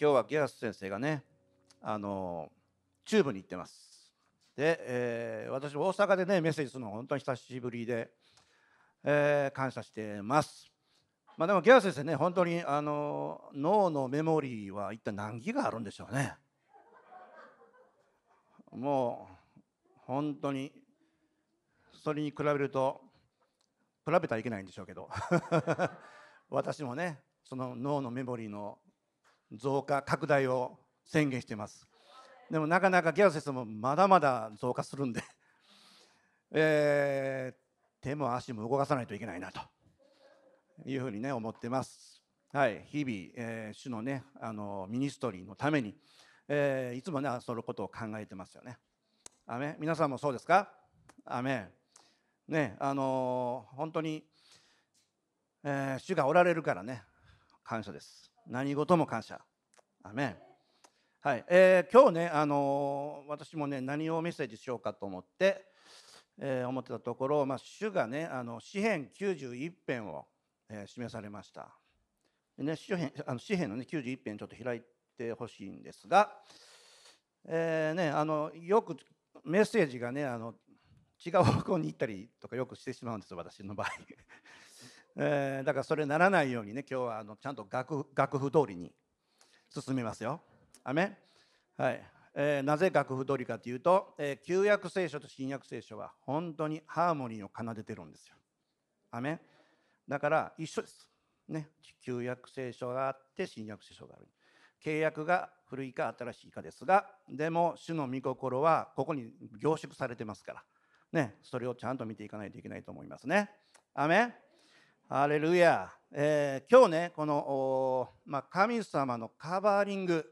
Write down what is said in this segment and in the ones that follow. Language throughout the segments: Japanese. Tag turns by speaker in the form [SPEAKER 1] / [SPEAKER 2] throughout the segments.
[SPEAKER 1] 今日はギアス先生がねあの中部に行ってます。で、えー、私大阪でねメッセージするの本当に久しぶりで、えー、感謝してます。まあでもギアス先生ね本当にあの脳のメモリーは一体何ギガあるんでしょうね。もう本当にそれに比べると比べたらいけないんでしょうけど。私もねその脳のメモリーの増加拡大を宣言しています。でもなかなかギャラ先生もまだまだ増加するんで。えー、手も足も動かさないといけないなと。いうふうにね思ってます。はい日々、えー、主のねあのミニストリーのために、えー、いつもねそのことを考えてますよね。アメ皆さんもそうですか？アメねあの本当に、えー、主がおられるからね感謝です。何事も感謝。アメはい、えー、今日ね、あのー、私もね何をメッセージしようかと思って、えー、思ってたところ、まあ、主がねあの詩編91編を、えー、示されました、ね、詩編あの詩編の、ね、91編ちょっと開いてほしいんですが、えーね、あのよくメッセージがねあの違う方向に行ったりとかよくしてしまうんです私の場合、えー、だからそれならないようにね今日はあのちゃんと楽楽譜通りに進めますよ。アメはい、えー、なぜ楽譜通りかというと、えー、旧約聖書と新約聖書は本当にハーモニーを奏でてるんですよ。アメだから一緒です。ね、旧約聖書があって新約聖書がある。契約が古いか新しいかですがでも主の御心はここに凝縮されてますからね、それをちゃんと見ていかないといけないと思いますね。アメハレルヤ、えー、今日ねこの、まあ、神様のカバーリング、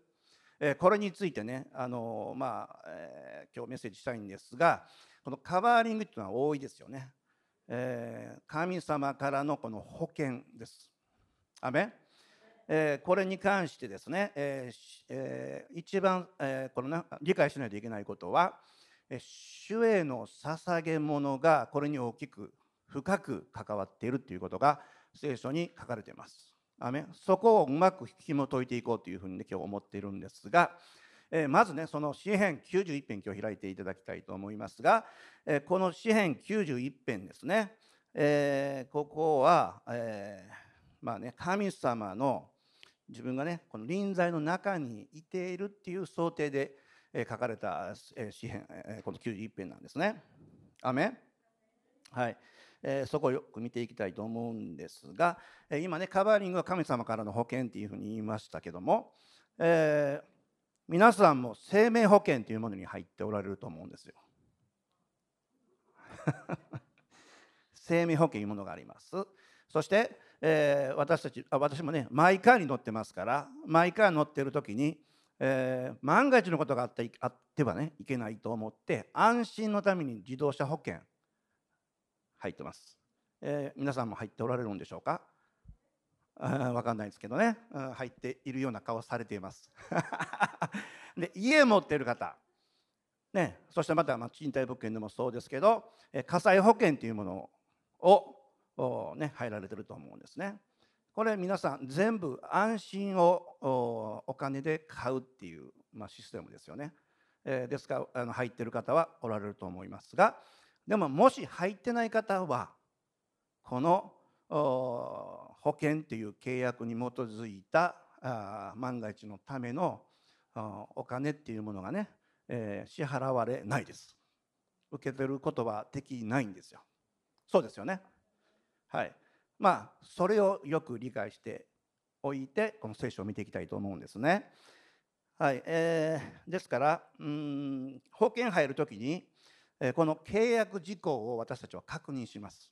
[SPEAKER 1] えー、これについてねあの、まあえー、今日メッセージしたいんですがこのカバーリングっていうのは多いですよね、え神様からのこの保険です。アメえこれに関してですね、ええ一番、えこの、ね、理解しないといけないことは、え主への捧げ物がこれに大きく深く関わっているということが聖書に書かれています。アそこをうまく紐解いていこうというふうに、ね、今日思っているんですが、えー、まずねその詩編91編今日開いていただきたいと思いますが、えー、この詩編91編ですね、えー、ここは、えまあね、神様の自分がねこの臨在の中にいているっていう想定で書かれた詩篇この91編なんですね。アはい、えー、そこをよく見ていきたいと思うんですが今ねカバーリングは神様からの保険っていうふうに言いましたけども、えー、皆さんも生命保険というものに入っておられると思うんですよ。生命保険というものがあります。そして、えー、私たちあ私もねマイカーに乗ってますからマイカーに乗ってる時にえー、万が一のことがあってあってはねいけないと思って安心のために自動車保険入ってます、えー、皆さんも入っておられるんでしょうか？分かんないですけどね、うん、入っているような顔されています。で家持ってる方。ね、そしてまたま賃貸物件でもそうですけど火災保険というものを、ね、入られてると思うんですね。これ皆さん全部安心をお金で買うっていう、まあ、システムですよね。えー、ですからあの入ってる方はおられると思いますがでももし入ってない方はこの保険という契約に基づいた万が一のためのお金っていうものがね、支払われないです。受け取ることはできないんですよ。そうですよね。はい。まあそれをよく理解しておいてこの聖書を見ていきたいと思うんですね。はいえー、ですからうん保険入る時に、この契約事項を私たちは確認します。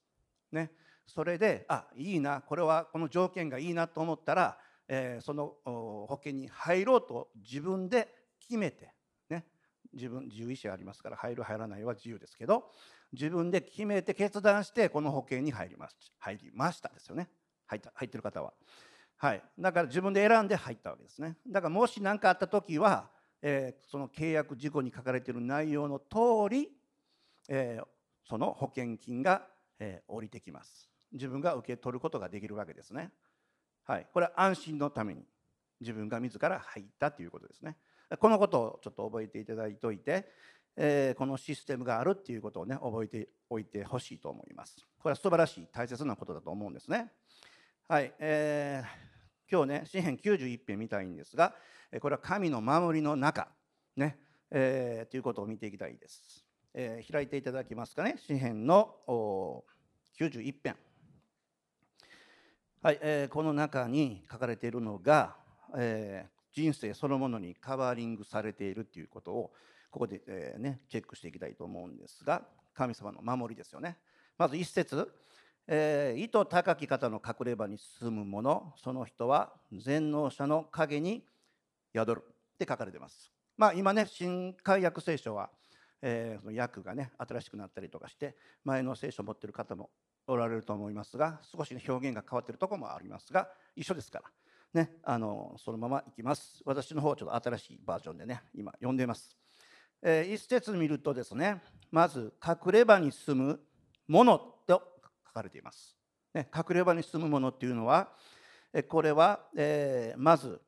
[SPEAKER 1] ね、それであいいなこれはこの条件がいいなと思ったら、えー、その保険に入ろうと自分で決めて、ね、自分自由意志ありますから入る入らないは自由ですけど自分で決めて決断してこの保険に入ります入りましたですよね入った入ってる方は。はい、だから自分で選んで入ったわけですね。だからもし何かあった時は、えー、その契約事項に書かれている内容の通り、えー、その保険金が、えー、降りてきます。自分が受け取ることができるわけですね。はい、これは安心のために自分が自ら入ったということですね。このことをちょっと覚えていただいておいて、えー、このシステムがあるっていうことをね覚えておいてほしいと思います。これは素晴らしい大切なことだと思うんですね。はい、えー、今日ね詩編91編見たいんですがこれは神の守りの中ね、えー、ということを見ていきたいです、えー、開いていただけますかね。詩編の91編。はい、えー、この中に書かれているのが、えー、人生そのものにカバーリングされているということをここで、えー、ね、チェックしていきたいと思うんですが神様の守りですよね。まず一節。えー、意図高き方の隠れ場に住む者その人は全能者の影に宿るって書かれてます。まあ、今ね新海約聖書は、えー、その訳がね新しくなったりとかして前の聖書を持ってる方もおられると思いますが少し、ね、表現が変わってるところもありますが一緒ですから、ね、あのそのままいきます。私の方はちょっと新しいバージョンでね今読んでいます、えー、一節見るとですねまず隠れ場に住むものと書かれています、ね、隠れ場に住むものっていうのはこれは、えー、まず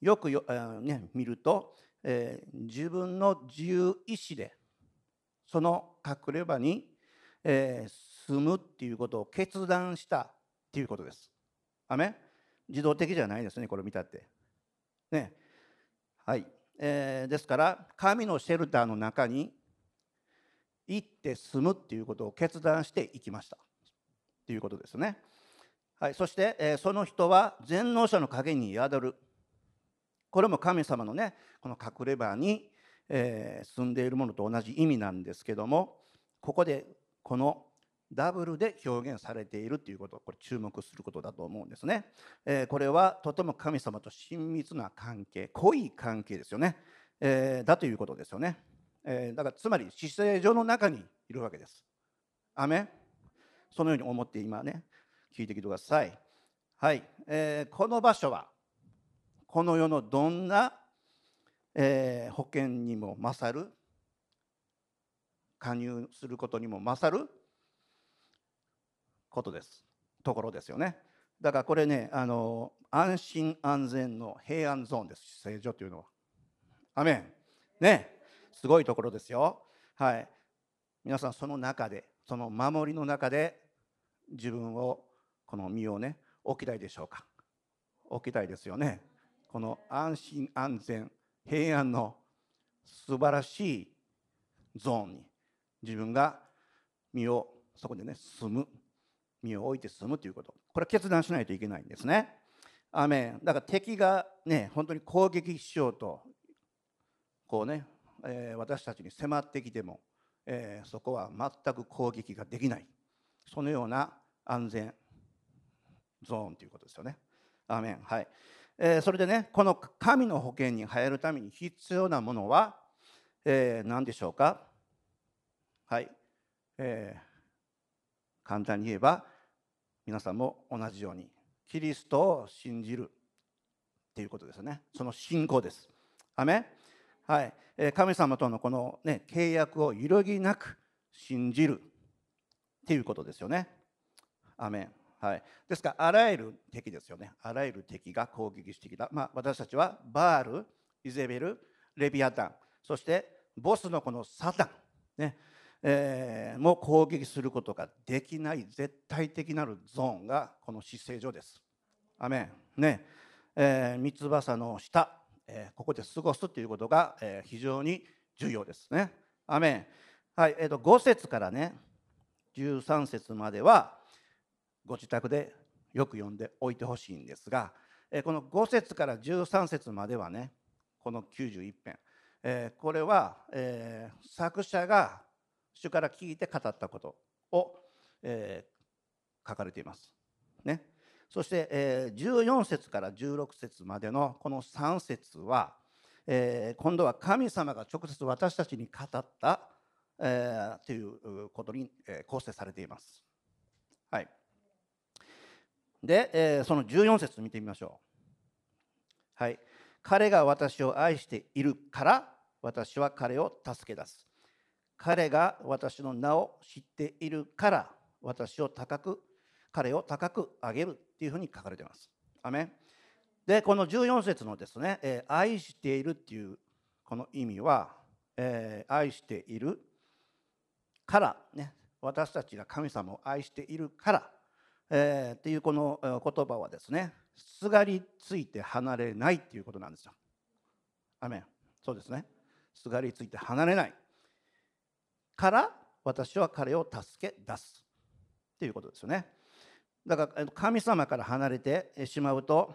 [SPEAKER 1] よくよ、ね、見ると、えー、自分の自由意志でその隠れ場に、えー、住むっていうことを決断したっていうことです。アメ自動的じゃないですねこれ見たって。ねはい、えー、ですから神のシェルターの中に行って住むっていうことを決断していきましたということですね。はい、そして、えー、その人は全能者の陰に宿るこれも神様のねこの隠れ場に、えー、住んでいるものと同じ意味なんですけどもここでこのダブルで表現されているということこれ注目することだと思うんですね、えー、これはとても神様と親密な関係濃い関係ですよね、えー、だということですよね、えだからつまり姿勢上の中にいるわけです。アメそのように思って今ね聞いてきてください。はい、えーこの場所はこの世のどんな、えー、保険にも勝る加入することにも勝ることです。ところですよね。だからこれねあの安心安全の平安ゾーンです。正常というのは。アメン。ね。すごいところですよ。はい。皆さんその中でその守りの中で自分をこの身をね置きたいでしょうか。置きたいですよね。この安心安全平安の素晴らしいゾーンに自分が身をそこでね住む身を置いて住むということ。これは決断しないといけないんですね。アメだから敵がね本当に攻撃しようとこうね、えー、私たちに迫ってきても、えー、そこは全く攻撃ができない。そのような安全ゾーンということですよね。アメン。はい。えー、それでねこの神の保険に入るために必要なものは、えー、何でしょうか？はい、えー、簡単に言えば皆さんも同じようにキリストを信じるっていうことですね。その信仰です。アメはい、え、神様とのこの、ね、契約を揺るぎなく信じるっていうことですよね。アメン。はい、ですからあらゆる敵ですよね。あらゆる敵が攻撃してきた、まあ、私たちはバールイゼベルレビアタンそしてボスのこのサタン、ね。えー、も攻撃することができない絶対的なるゾーンがこの姿勢上です。アメン。ね。えー、三翼の下、えー、ここで過ごすということが、えー、非常に重要ですね。アメン。はい。えーと、5節からね。13節まではご自宅でよく読んでおいてほしいんですがこの5節から13節まではねこの91編これは作者が主から聞いて語ったことを書かれています。ね、そして14節から16節までのこの3節は今度は神様が直接私たちに語ったということに構成されています。で、えー、その14節見てみましょう。はい。彼が私を愛しているから私は彼を助け出す。彼が私の名を知っているから私を高く彼を高く上げるっていうふうに書かれています。アメでこの14節のですね、えー、愛しているっていうこの意味は、えー、愛しているからね私たちが神様を愛しているから、えー、っていうこの言葉はですねすがりついて離れないっていうことなんですよ。アメンそうですねすがりついて離れないから私は彼を助け出すっていうことですよね。だから神様から離れてしまうと、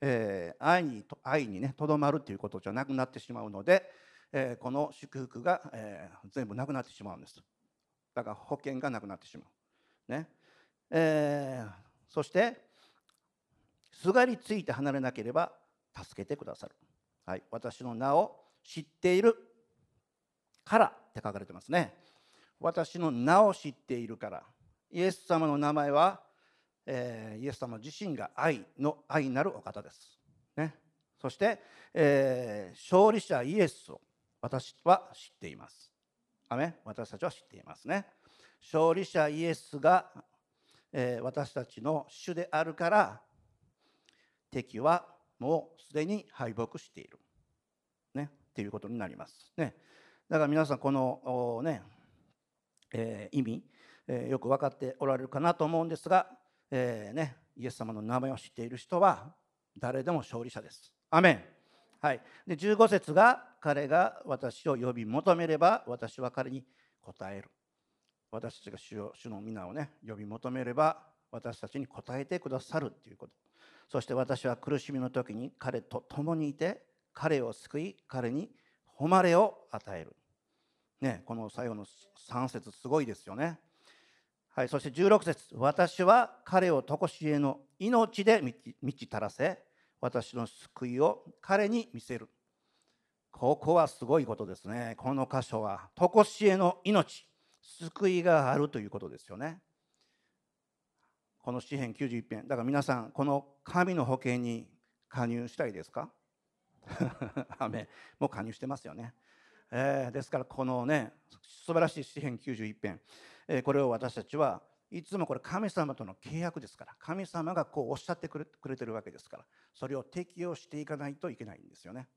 [SPEAKER 1] えー、愛に愛にねとどまるということじゃなくなってしまうので、えー、この祝福が、えー、全部なくなってしまうんです。だから保険がなくなってしまう。ねえー、そしてすがりついて離れなければ助けてくださる、はい、私の名を知っているからって書かれてますね。私の名を知っているから。イエス様の名前は、えー、イエス様自身が愛の愛なるお方です、ね、そして、えー、勝利者イエスを私は知っています。アメ私たちは知っていますね。勝利者イエスが、えー、私たちの主であるから敵はもうすでに敗北している、ね、っていうことになります、ね、だから皆さんこの、ねえー、意味、えー、よく分かっておられるかなと思うんですが、えーね、イエス様の名前を知っている人は誰でも勝利者です。アメン。はい、で15節が彼が私を呼び求めれば私は彼に答える。私たちが主を主の皆をね呼び求めれば私たちに答えてくださるということ。そして私は苦しみの時に彼と共にいて彼を救い彼に誉れを与える、ね、この最後の3節すごいですよね、はい、そして16節。私は彼を常しえの命で満ち足らせ私の救いを彼に見せる。ここはすごいことですね。この箇所は常しえの命。救いがあるということですよね。この詩編91編。だから皆さんこの神の保険に加入したいですか？アメもう加入してますよね、えー、ですからこのね素晴らしい詩編91編、えー、これを私たちはいつもこれ神様との契約ですから。神様がこうおっしゃってくれてるわけですから。それを適用していかないといけないんですよね。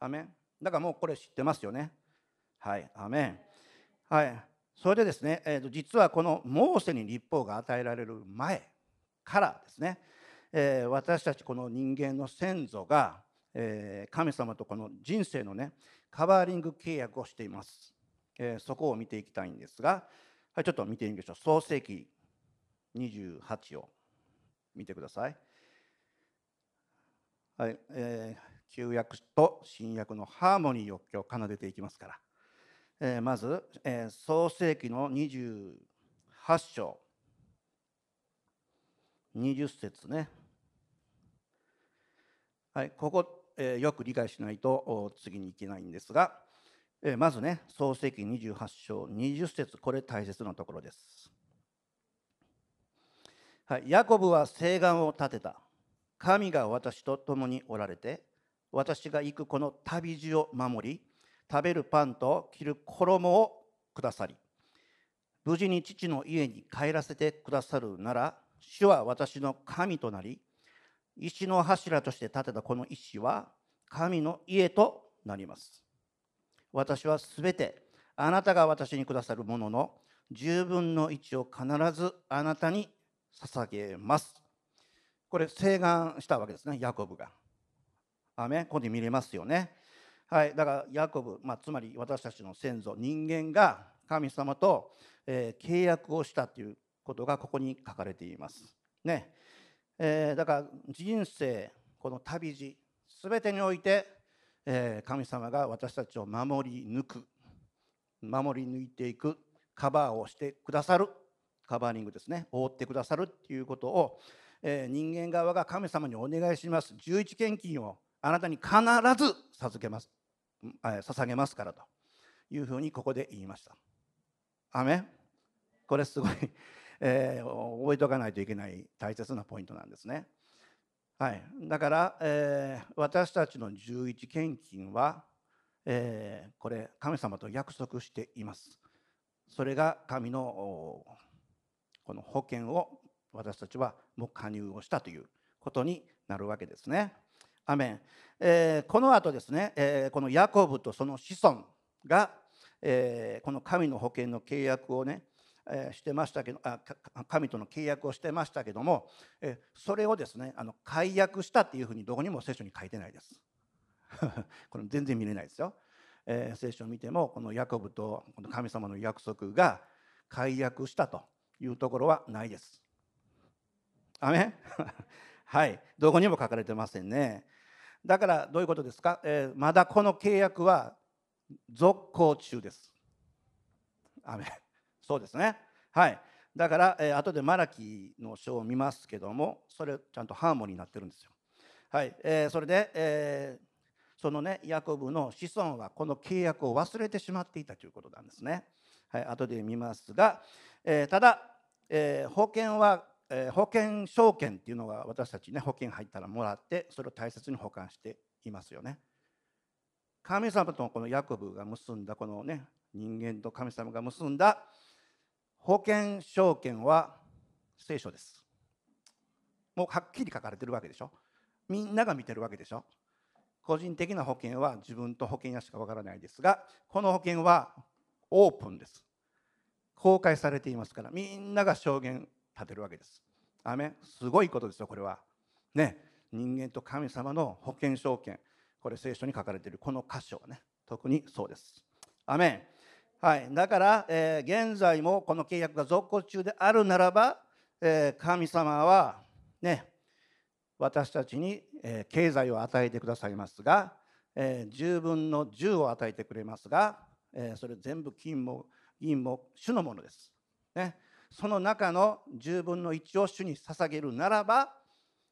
[SPEAKER 1] アメだからもうこれ知ってますよね。はい、アメ。はい、それでですね、えー、と実はこのモーセに立法が与えられる前からですね、えー、私たちこの人間の先祖が、えー、神様とこの人生のねカバーリング契約をしています。えー、そこを見ていきたいんですが、はい、ちょっと見てみましょう。創世記28を見てください。はいえー、旧約と新約のハーモニーを今日奏でていきますから、えー、まず、えー、創世紀の28章20節ね、はい、ここ、えー、よく理解しないと次にいけないんですが、えー、まずね創世紀28章20節これ大切なところです。はい、ヤコブは誓願を立てた。神が私と共におられて、私が行くこの旅路を守り、食べるパンと着る衣をくださり、無事に父の家に帰らせてくださるなら、主は私の神となり、石の柱として建てたこの石は神の家となります。私はすべてあなたが私にくださるものの10分の1を必ずあなたに捧げます。これ、請願したわけですね、ヤコブが。アメここで見れますよね。はい、だからヤコブ、まあ、つまり私たちの先祖、人間が神様と、えー、契約をしたということがここに書かれています。ね。えー、だから人生、この旅路、すべてにおいて、えー、神様が私たちを守り抜く、守り抜いていく、カバーをしてくださるカバーリングですね。覆ってくださるっていうことを、えー、人間側が神様にお願いします。11献金をあなたに必ず授けます、捧げますからというふうにここで言いました。アメこれすごい、えー、覚えておかないといけない大切なポイントなんですね。はい、だから、えー、私たちの11献金は、えー、これ神様と約束しています。それが神のこの保険を私たちはもう加入をしたということになるわけですね。アメン、えー、この後ですね、えー、このヤコブとその子孫が、えー、この神の保険の契約をね、えしてましたけどあ神との契約をしてましたけども、えそれをですねあの解約したっていうふうにどこにも聖書に書いてないです。これ全然見れないですよ。えー、聖書を見てもこのヤコブとこの神様の約束が解約したというところはないです。アメ はいどこにも書かれてませんね。だからどういうことですか、えー、まだこの契約は続行中です。アそうですね。はい。だから、えー、後でマラキの書を見ますけどもそれちゃんとハーモニーになってるんですよ。はい、えー、それで、えー、そのねヤコブの子孫はこの契約を忘れてしまっていたということなんですね。はい、後で見ますが、え、ただ、え、保険は、えー、保険証券っていうのが私たちね保険入ったらもらってそれを大切に保管していますよね。神様とこのヤコブが結んだこのね人間と神様が結んだ保険証券は聖書です。もうはっきり書かれてるわけでしょ？みんなが見てるわけでしょ？個人的な保険は自分と保険屋しかわからないですがこの保険はオープンです公開されていますからみんなが証言立てるわけです。アメすごいことですよこれは。ね。人間と神様の保険証券。これ聖書に書かれている。この箇所はね。特にそうです。アメはい、だから、えー、現在もこの契約が続行中であるならば、えー、神様はね。私たちにえ経済を与えてくださいますがえ十分の10を与えてくれますがえそれ全部金も銀も主のものです。ね、その中の10分の1を主に捧げるならば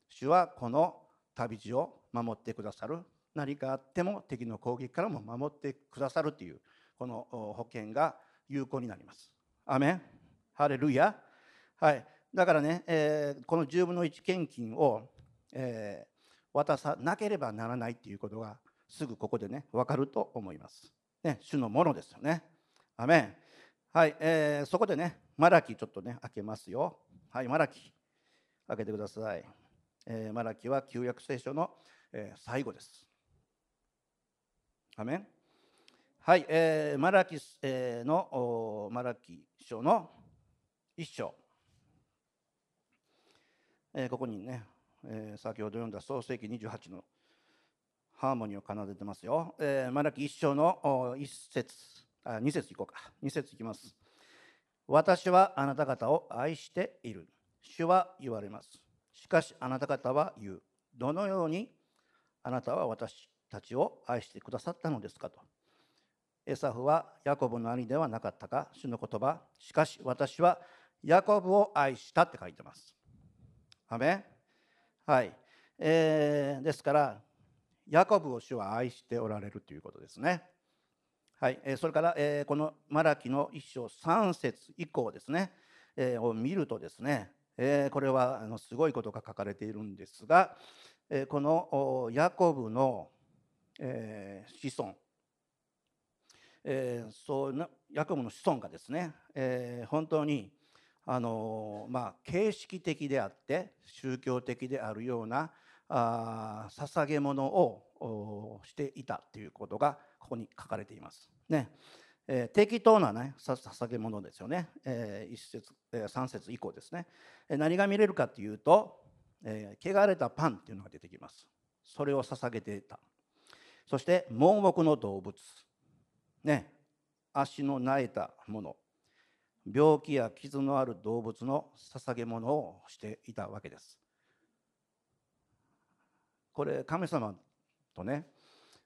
[SPEAKER 1] 主はこの旅路を守ってくださる何かあっても敵の攻撃からも守ってくださるというこの保険が有効になります。アメンハレルヤはい、だからね、えー、この10分の1献金をえー、渡さなければならないっていうことがすぐここでね分かると思います。ね、主のものですよね。アメンはい、えー、そこでね、マラキちょっとね、開けますよ。はい、マラキ、開けてください。えー、マラキは旧約聖書の、えー、最後です。アメンはい、えー、マラキ、えー、のマラキ書の一章。えー、ここにね、えー、先ほど読んだ創世紀28のハーモニーを奏でてますよ。えー、マラキ一章の1節あ2節いこうか。2節いきます。私はあなた方を愛している。主は言われます。しかしあなた方は言う。どのようにあなたは私たちを愛してくださったのですかと。エサフはヤコブの兄ではなかったか、主の言葉。しかし私はヤコブを愛したって書いてます。アメはい、えー、ですからヤコブを主は愛しておられるということですね。はい、それから、えー、このマラキの一章3節以降ですね、えー、を見るとですね、えー、これはあのすごいことが書かれているんですが、え、このヤコブの、え、子孫、えー、そうヤコブの子孫がですね、え、本当にあのまあ、形式的であって宗教的であるようなあ捧げ物をしていたということがここに書かれています。ね。えー、適当な、ね、捧げ物ですよね、えー、1節、えー、3節以降ですね、えー、何が見れるかというと、えー、汚れたパンっていうのが出てきます。それを捧げていた。そして盲目の動物、ね、足の苗えたもの。病気や傷のある動物の捧げ物をしていたわけです。これ神様とね、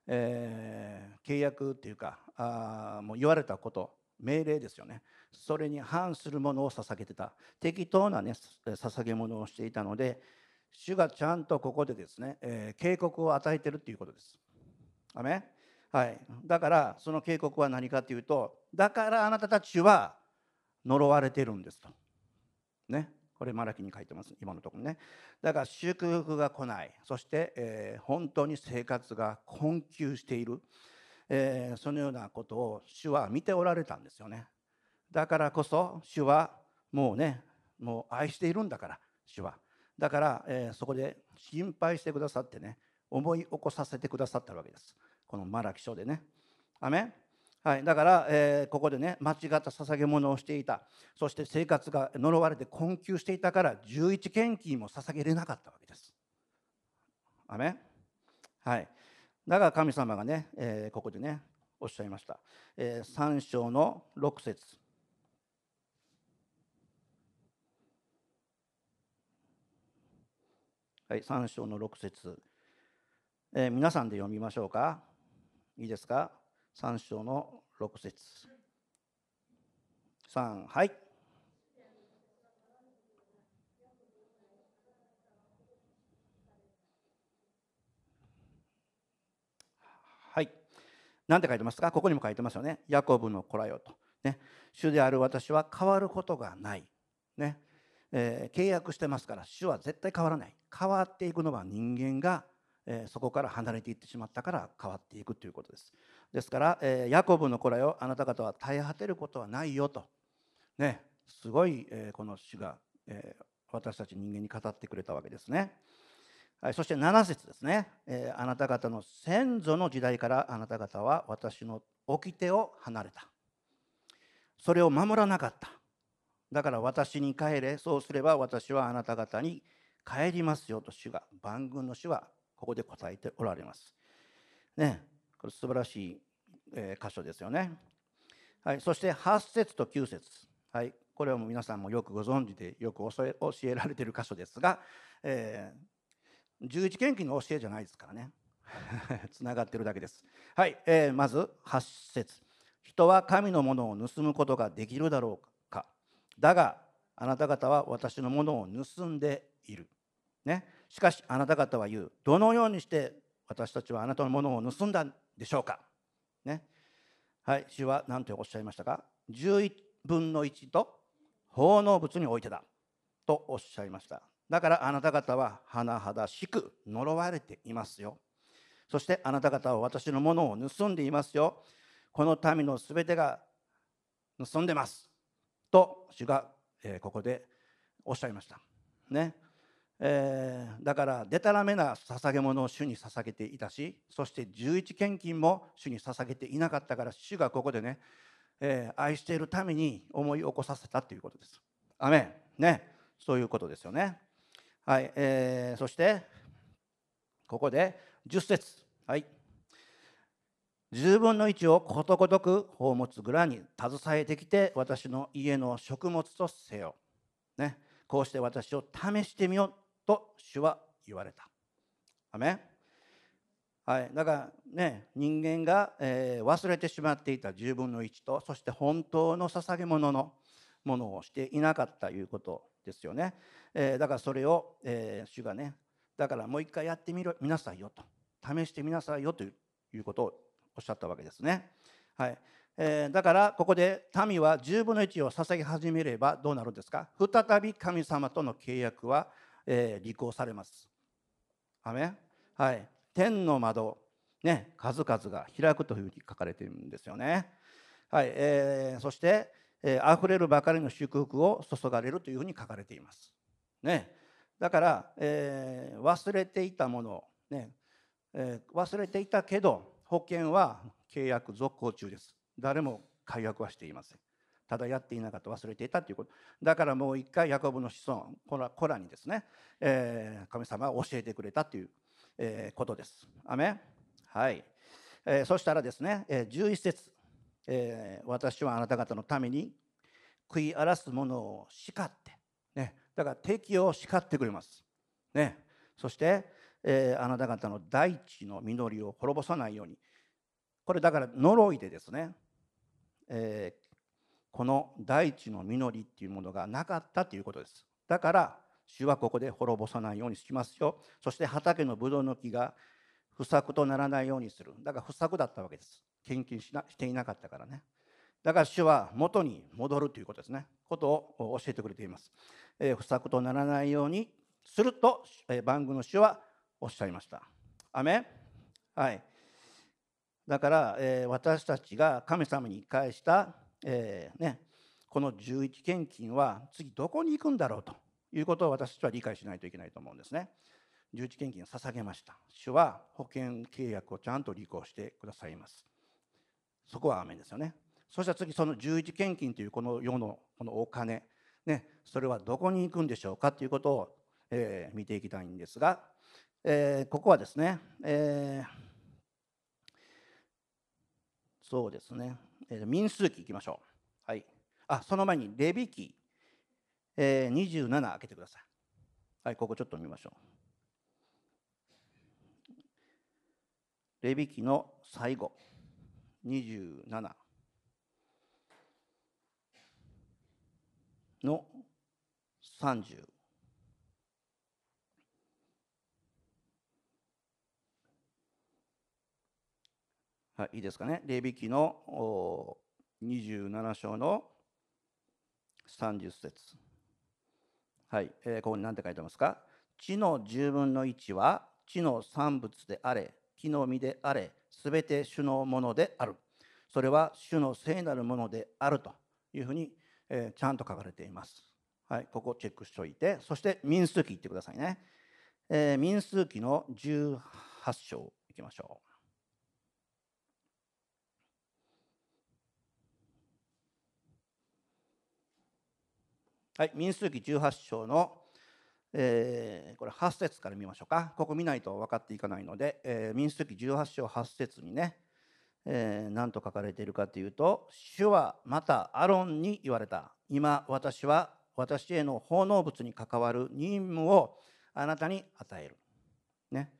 [SPEAKER 1] えー、契約っていうかあもう言われたこと命令ですよね。それに反するものを捧げてた。適当なね捧げ物をしていたので主がちゃんとここでですね、えー、警告を与えてるっていうことです。アメはい、だからその警告は何かというとだからあなたたちは呪われてるんですと。ね。これマラキに書いてます。今のところね。だから祝福が来ない。そして、えー、本当に生活が困窮している、えー、そのようなことを主は見ておられたんですよね。だからこそ主はもうねもう愛しているんだから主は。だから、えー、そこで心配してくださってね思い起こさせてくださったわけです。このマラキ書でね。アメはい、だから、えー、ここでね間違った捧げ物をしていた。そして生活が呪われて困窮していたから11献金も捧げれなかったわけです。アメはい、だから神様がね、えー、ここでねおっしゃいました、えー、3章の6節。はい、3章の6節、えー、皆さんで読みましょうか。いいですか？3章の6節。3はい。何て書いてますか？ここにも書いてますよね。ヤコブの子らよと、ね、主である私は変わることがない。ね。えー、契約してますから主は絶対変わらない。変わっていくのは人間が、えー、そこから離れていってしまったから変わっていくということです。ですから、えー、ヤコブの子らよあなた方は絶え果てることはないよと。ね。すごい、えこの主が、え私たち人間に語ってくれたわけですね、はい、そして7節ですね、えあなた方の先祖の時代からあなた方は私の掟を離れた。それを守らなかった。だから私に帰れ。そうすれば私はあなた方に帰りますよと主が万軍の主はここで答えておられます。ねこれ素晴らしい、えー、箇所ですよね。はい、そして8節と9節。はい、これはもう皆さんもよくご存知でよく教え教えられている箇所ですが、えー、十字献金の教えじゃないですからね つながってるだけです。はい、えー、まず8節人は神のものを盗むことができるだろうかだがあなた方は私のものを盗んでいる。ね、しかしあなた方は言うどのようにして私たちはあなたのものを盗んだんでしょうか。ね、はい、主は何ておっしゃいましたか？11分の1と奉納物においてだとおっしゃいました。だからあなた方は甚だしく呪われていますよ。そしてあなた方は私のものを盗んでいますよ。この民のすべてが盗んでます。と主が、ここでおっしゃいました。ねえー、だからでたらめな捧げ物を主に捧げていたしそして11献金も主に捧げていなかったから主がここでね、えー、愛しているために思い起こさせたということです。アメンねそういうことですよね。はい、えー、そしてここで10節。はい。10分の1をことごとく宝物蔵に携えてきて私の家の食物とせよ、ね、こうして私を試してみようと主は言われた。アメはい、だからね人間が、えー、忘れてしまっていた10分の1とそして本当の捧げ物のものをしていなかったということ。ですよね、えー、だからそれを、えー、主がねだからもう一回やってみろみなさいよと。試してみなさいよということをおっしゃったわけですね。はい。えー、だからここで民は10分の1を捧げ始めればどうなるんですか？再び神様との契約は、えー、履行されます。アメはい、天の窓、ね、数々が開くというふうに書かれているんですよね。はい。えー、そして、えー、溢れるばかりの祝福を注がれるというふうに書かれています。ね、だから、えー、忘れていたもの、ね。えー、忘れていたけど保険は契約続行中です。誰も解約はしていません。ただやっていなかった忘れていたということ。だからもう一回ヤコブの子孫コラコラにですね、えー、神様は教えてくれたという、えー、ことです。アメはい、えー、そしたらですね、えー、11節、えー、私はあなた方のために食い荒らすものを叱って、ね、だから敵を叱ってくれます、ね、そしてえー、あなた方の大地の実りを滅ぼさないように。これだから呪いでですね、えー、この大地の実りっていうものがなかったということです。だから主はここで滅ぼさないようにしますよ。そして畑のブドウの木が不作とならないようにする。だから不作だったわけです。献金しなしていなかったからねだから主は元に戻るということですねことを教えてくれています、えー、不作とならないようにすると、えー、番組の主はおっしゃいました。アメはい。だから、えー、私たちが神様に返した、えー、ね、この11献金は次どこに行くんだろうということを私たちは理解しないといけないと思うんですね。十字献金を捧げました主は保険契約をちゃんと履行してくださいますそこはアメンですよね。そしたら次その十字献金というこの世のこのお金ねそれはどこに行くんでしょうかということを、えー、見ていきたいんですが、えー、ここはですね、えー、そうですね、えー、民数記いきましょう。はい。あその前にレビ記、えー、27開けてください。はいここちょっと見ましょう。レビ記の最後。27の30はい、いいですかね？レビ記の27章の30節。はい、えー、ここに何て書いてますか？地の10分の1は地の産物であれ。木の実であれすべて主のものである。それは主の聖なるものであるというふうに、えー、ちゃんと書かれています、はい、ここチェックしておいてそして民数記いってくださいね、えー、民数記の18章いきましょう。はい、民数記18章のえー、これ8節から見ましょうか。ここ見ないと分かっていかないので、えー、民主主義18章8節にね、えー、何と書かれているかというと主はまたアロンに言われた。今私は私への奉納物に関わる任務をあなたに与える、ね。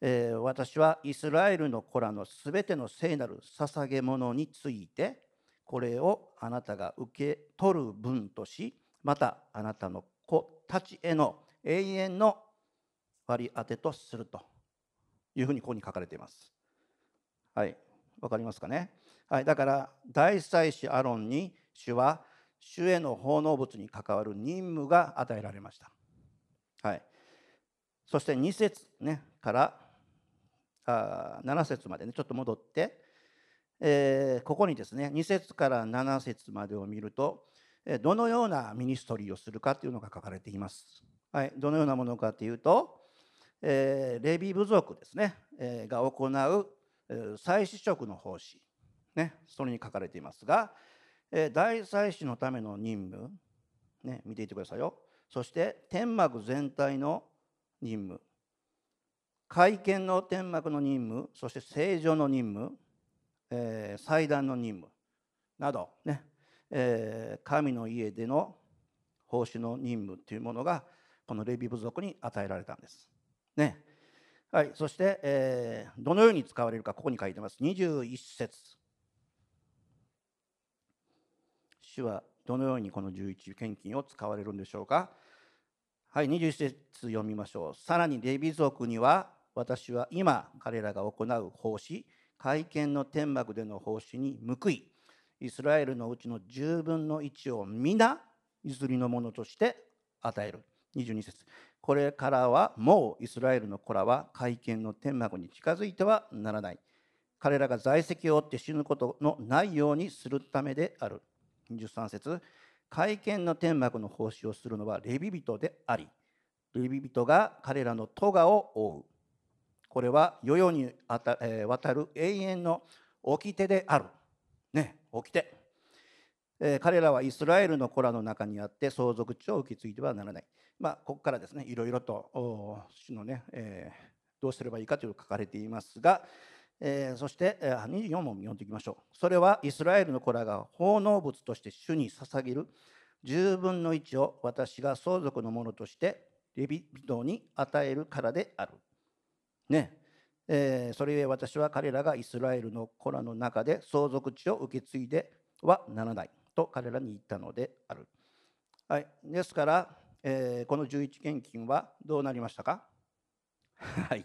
[SPEAKER 1] えー、私はイスラエルの子らのすべての聖なる捧げ物についてこれをあなたが受け取る分としまたあなたの子たちへの永遠の割り当てとするというふうにここに書かれています。はい、わかりますかね？はい、だから大祭司アロンに主は主への奉納物に関わる任務が与えられました。はい、そして2節、ね、からあ7節までねちょっと戻って、えー、ここにですね2節から7節までを見るとどのようなミニストリーをするかというのが書かれています。はい、どのようなものかというと、えー、レビ部族ですね、えー、が行う、えー、祭司職の奉仕、ね、それに書かれていますが、えー、大祭司のための任務、ね、見ていてくださいよ。そして天幕全体の任務会見の天幕の任務そして正常の任務、えー、祭壇の任務などね、えー、神の家での奉仕の任務というものがこのレビ部族に与えられたんです。ね。はい、そして、えー、どのように使われるかここに書いてます。21節。主はどのようにこの11献金を使われるんでしょうか。はい。21節読みましょう。さらにレビ族には私は今彼らが行う奉仕会見の天幕での奉仕に報いイスラエルのうちの10分の1を皆譲りのものとして与える。22節。これからはもうイスラエルの子らは会見の天幕に近づいてはならない。彼らが在籍を負って死ぬことのないようにするためである。23節。会見の天幕の奉仕をするのはレビ人でありレビ人が彼らの咎を負う。これは世々にわたる永遠の掟である。ね掟。彼らはイスラエルの子らの中にあって相続地を受け継いではならない。まあ、ここからですねいろいろと主のね、えー、どうすればいいかというのが書かれていますが、えー、そして、24問読んでいきましょう。それはイスラエルの子らが奉納物として主に捧げる10分の1を私が相続のものとしてレビ人に与えるからである。ね。えー、それゆえ私は彼らがイスラエルの子らの中で相続地を受け継いではならない。と彼らに言ったのである。はい、ですから、えー、この11献金はどうなりましたか？はい、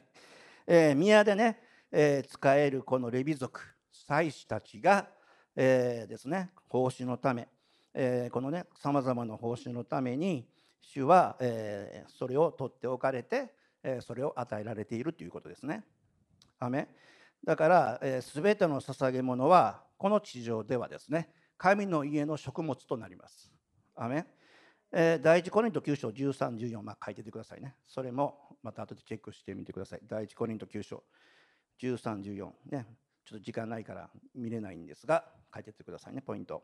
[SPEAKER 1] えー、宮でね、えー、使えるこのレビ族祭司たちが、えー、ですね奉仕のため、えー、このねさまざまな奉仕のために主は、えー、それを取っておかれて、えー、それを与えられているということですね。アメだから、えー、全ての捧げ物はこの地上ではですね神の家の食物となります。アメえー、第一コリント9章13、14、まあ、書いててくださいね。それもまた後でチェックしてみてください。第一コリント9章13、14ね。ちょっと時間ないから見れないんですが、書いててくださいね、ポイント。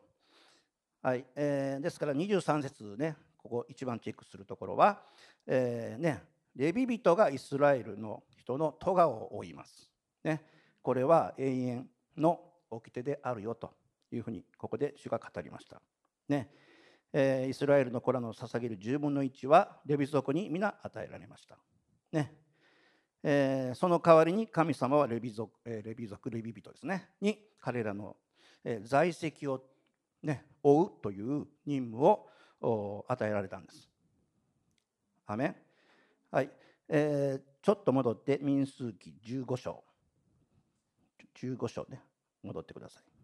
[SPEAKER 1] はい、えー、ですから23節ね、ここ一番チェックするところは、えー、ね、レビ人がイスラエルの人の咎を負います。ね、これは永遠の掟であるよというふうにここで主が語りました。ねえ、イスラエルの子らの捧げる10分の1はレビ族に皆与えられました。ねえー、その代わりに神様はレビ族、え、レビ族レビ人ですねに彼らの、え、在籍を、ね、追うという任務を与えられたんです。アメはいえー、ちょっと戻って民数記15章15章ね戻ってください。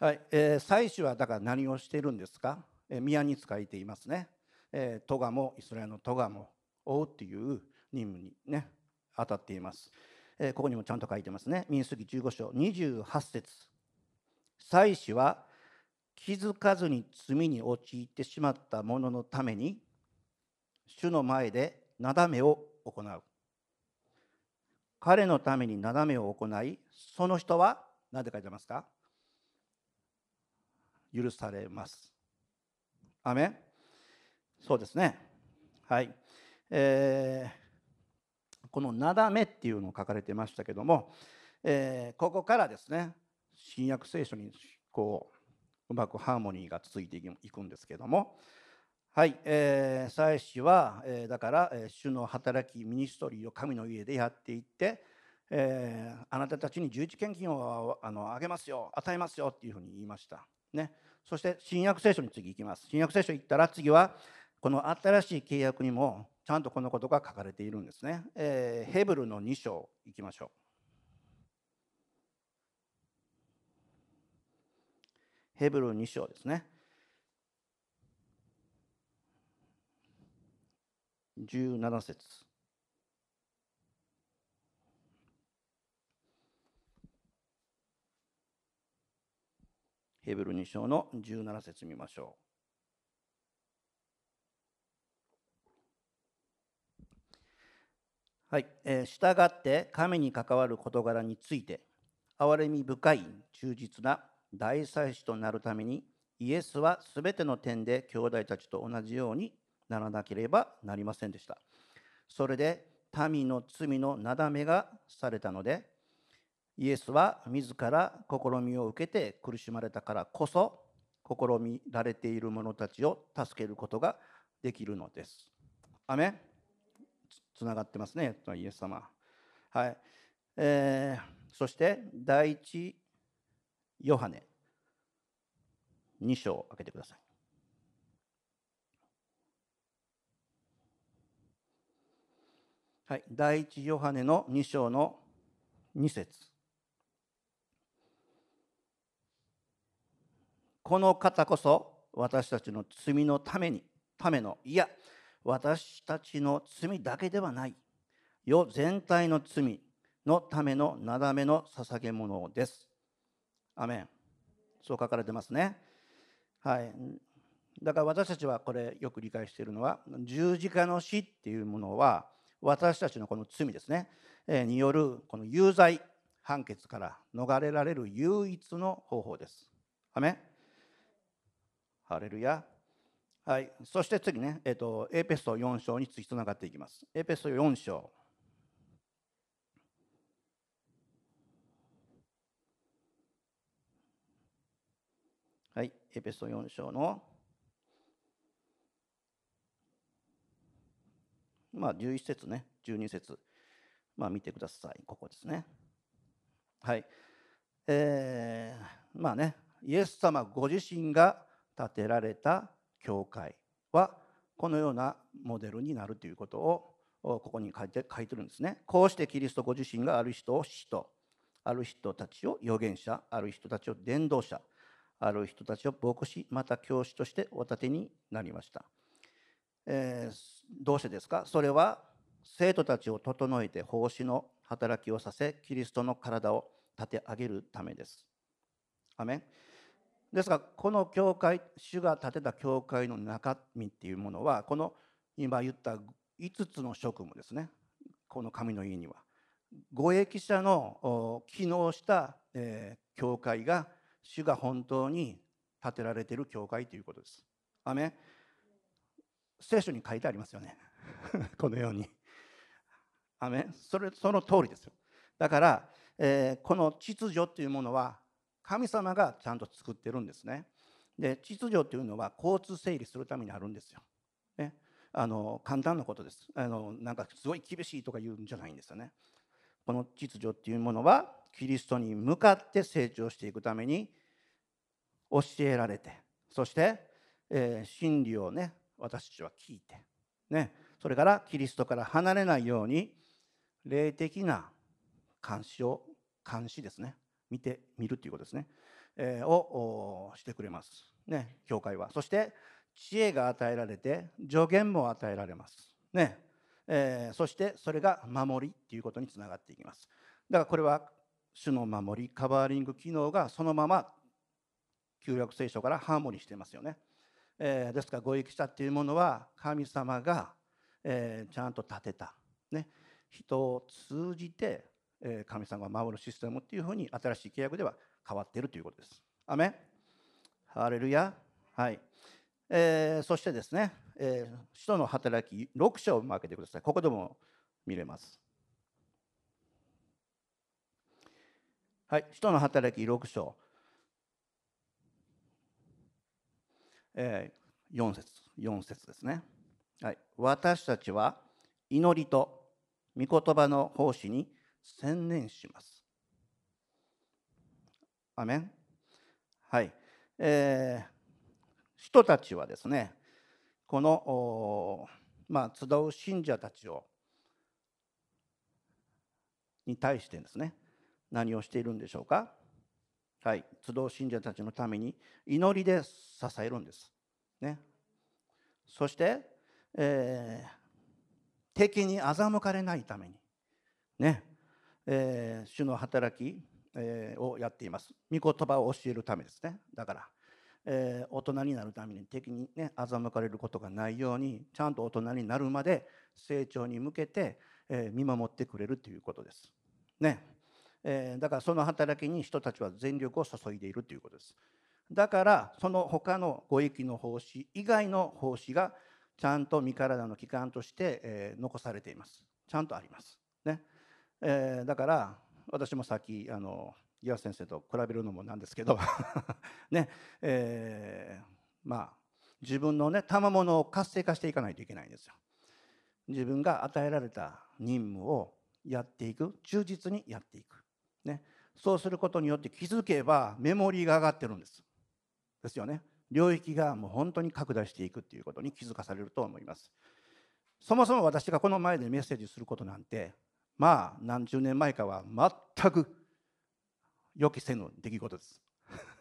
[SPEAKER 1] はい、えー、祭司はだから何をしているんですか、えー、宮に使えていますね、えー、トガもイスラエルのトガも追うっていう任務にね当たっています、えー、ここにもちゃんと書いてますね。民数記15章28節。祭司は気づかずに罪に陥ってしまった者のために主の前でなだめを行う。彼のためになだめを行いその人は何て書いてますか？許されます。アメそうですね。はい。えー、このなだめっていうのを書かれてましたけども、えー、ここからですね、新約聖書にこううまくハーモニーが続いていくんですけども、はい、えー、祭司は、えー、だから、えー、主の働き、ミニストリーを神の家でやっていって、えー、あなたたちに十字献金をあのあげますよ、与えますよっていうふうに言いました。ね、そして新約聖書に次行きます。新約聖書行ったら次はこの新しい契約にもちゃんとこのことが書かれているんですね。えー、ヘブルの2章行きましょう。ヘブル2章ですね。17節ヘブル2章の17節見ましょう。はい、えー、従って神に関わる事柄について憐れみ深い忠実な大祭司となるためにイエスはすべての点で兄弟たちと同じようにならなければなりませんでした。それで民の罪のなだめがされたのでイエスは自ら試みを受けて苦しまれたからこそ試みられている者たちを助けることができるのです。アメつながってますね、イエス様。はい。えー、そして第一ヨハネ2章を開けてください。はい、第一ヨハネの2章の2節この方こそ私たちの罪のためにためのいや私たちの罪だけではない世全体の罪のためのなだめの捧げ物です。アメンそう書かれてますね。はい。だから私たちはこれよく理解しているのは十字架の死っていうものは私たちのこの罪ですね、えによるこの有罪判決から逃れられる唯一の方法です。アメンハレルヤ。はい、そして次ね、えーと、エペソ4章につながっていきます。エペソ4章。はい、エペソ4章の、まあ、11節ね、12節まあ、見てください。ここですね。はい。えー、まあね、イエス様ご自身が建てられた教会はこのようなモデルになるということをここに書いて書いてるんですね。こうしてキリストご自身がある人を使徒ある人たちを預言者ある人たちを伝道者ある人たちを牧師また教師としてお立てになりました。えー、どうしてですか？それは生徒たちを整えて奉仕の働きをさせキリストの体を立て上げるためです。アメンですがこの教会主が建てた教会の中身っていうものはこの今言った5つの職務ですねこの神の家には護益者の機能した、え、教会が主が本当に建てられている教会ということです。アメ聖書に書いてありますよね このように。アメそれその通りですよ。だから、えー、この秩序というものは神様がちゃんと作ってるんですね。で秩序というのは交通整理するためにあるんですよ。ね、あの簡単なことですあの。なんかすごい厳しいとか言うんじゃないんですよね。この秩序っていうものはキリストに向かって成長していくために教えられてそして、えー、真理をね私たちは聞いて、ね、それからキリストから離れないように霊的な監視を監視ですね見てみるということですね、えー、をしてくれます、ね、教会は。そして知恵が与えられて助言も与えられます、ねえー、そしてそれが守りということにつながっていきます。だからこれは主の守りカバーリング機能がそのまま旧約聖書からハーモニーしていますよね、えー、ですからご益者っていうものは神様が、えー、ちゃんと立てた、ね、人を通じて神様が守るシステムっていうふうに新しい契約では変わっているということです。アメハレルヤはい、えー、そしてですね、えー、使徒の働き6章を開けてください。ここでも見れます。はい、使徒の働き6章、えー、4節4節ですね。はい、私たちは祈りと御言葉の奉仕に専念します。アメン。はい、えー、人たちはですねこのまあ集う信者たちをに対してですね何をしているんでしょうか。はい。集う信者たちのために祈りで支えるんです。ね。そして、えー、敵に欺かれないために。ね。えー、主の働き、えー、をやっています。御言葉を教えるためですね。だから、えー、大人になるために敵にね欺かれることがないようにちゃんと大人になるまで成長に向けて、えー、見守ってくれるということです。ねえー、だからその働きに人たちは全力を注いでいるということです。だからその他のご益の奉仕以外の奉仕がちゃんと身体の機関として、えー、残されています。ちゃんとあります。えー、だから私もさっきあの岩先生と比べるのもなんですけど ねえー、まあ自分のね賜物を活性化していかないといけないんですよ。自分が与えられた任務をやっていく忠実にやっていく、ね、そうすることによって気づけばメモリーが上がってるんです。ですよね。領域がもう本当に拡大していくっていうことに気づかされると思います。そもそも私がこの前でメッセージすることなんてまあ何十年前かは全く予期せぬ出来事です。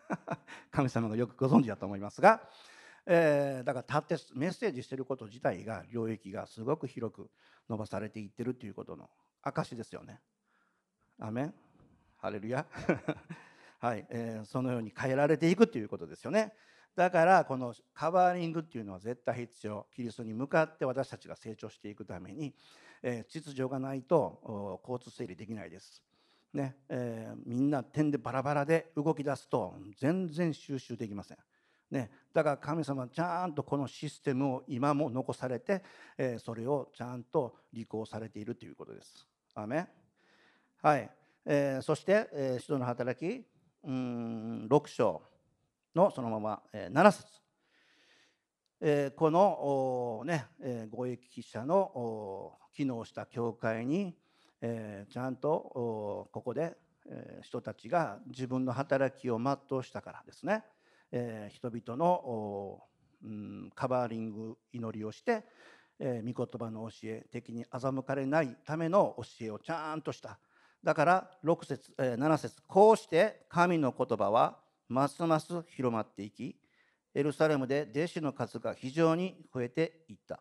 [SPEAKER 1] 神様がよくご存知だと思いますが、えー、だから立ってメッセージしてること自体が領域がすごく広く伸ばされていってるということの証ですよね。アメン。ハレルヤ。はい、えー、そのように変えられていくということですよね。だからこのカバーリングっていうのは絶対必要。キリストに向かって私たちが成長していくために、えー、秩序がないと交通整理できないです。ねえー、みんな点でバラバラで動き出すと全然収集できません。ね、だから神様はちゃんとこのシステムを今も残されて、えー、それをちゃんと履行されているということです。アメはい、えー、そして、えー、の働きうん6章のそのまま7節このねご益者の機能した教会にえちゃんとここでえ人たちが自分の働きを全うしたからですね。え人々のカバーリング祈りをしてえ御言葉の教え敵に欺かれないための教えをちゃんとした。だから6節え7節こうして神の言葉はますます広まっていきエルサレムで弟子の数が非常に増えていった。